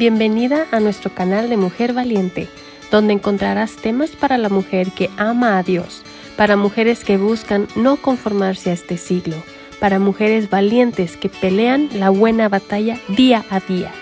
Bienvenida a nuestro canal de Mujer Valiente, donde encontrarás temas para la mujer que ama a Dios, para mujeres que buscan no conformarse a este siglo, para mujeres valientes que pelean la buena batalla día a día.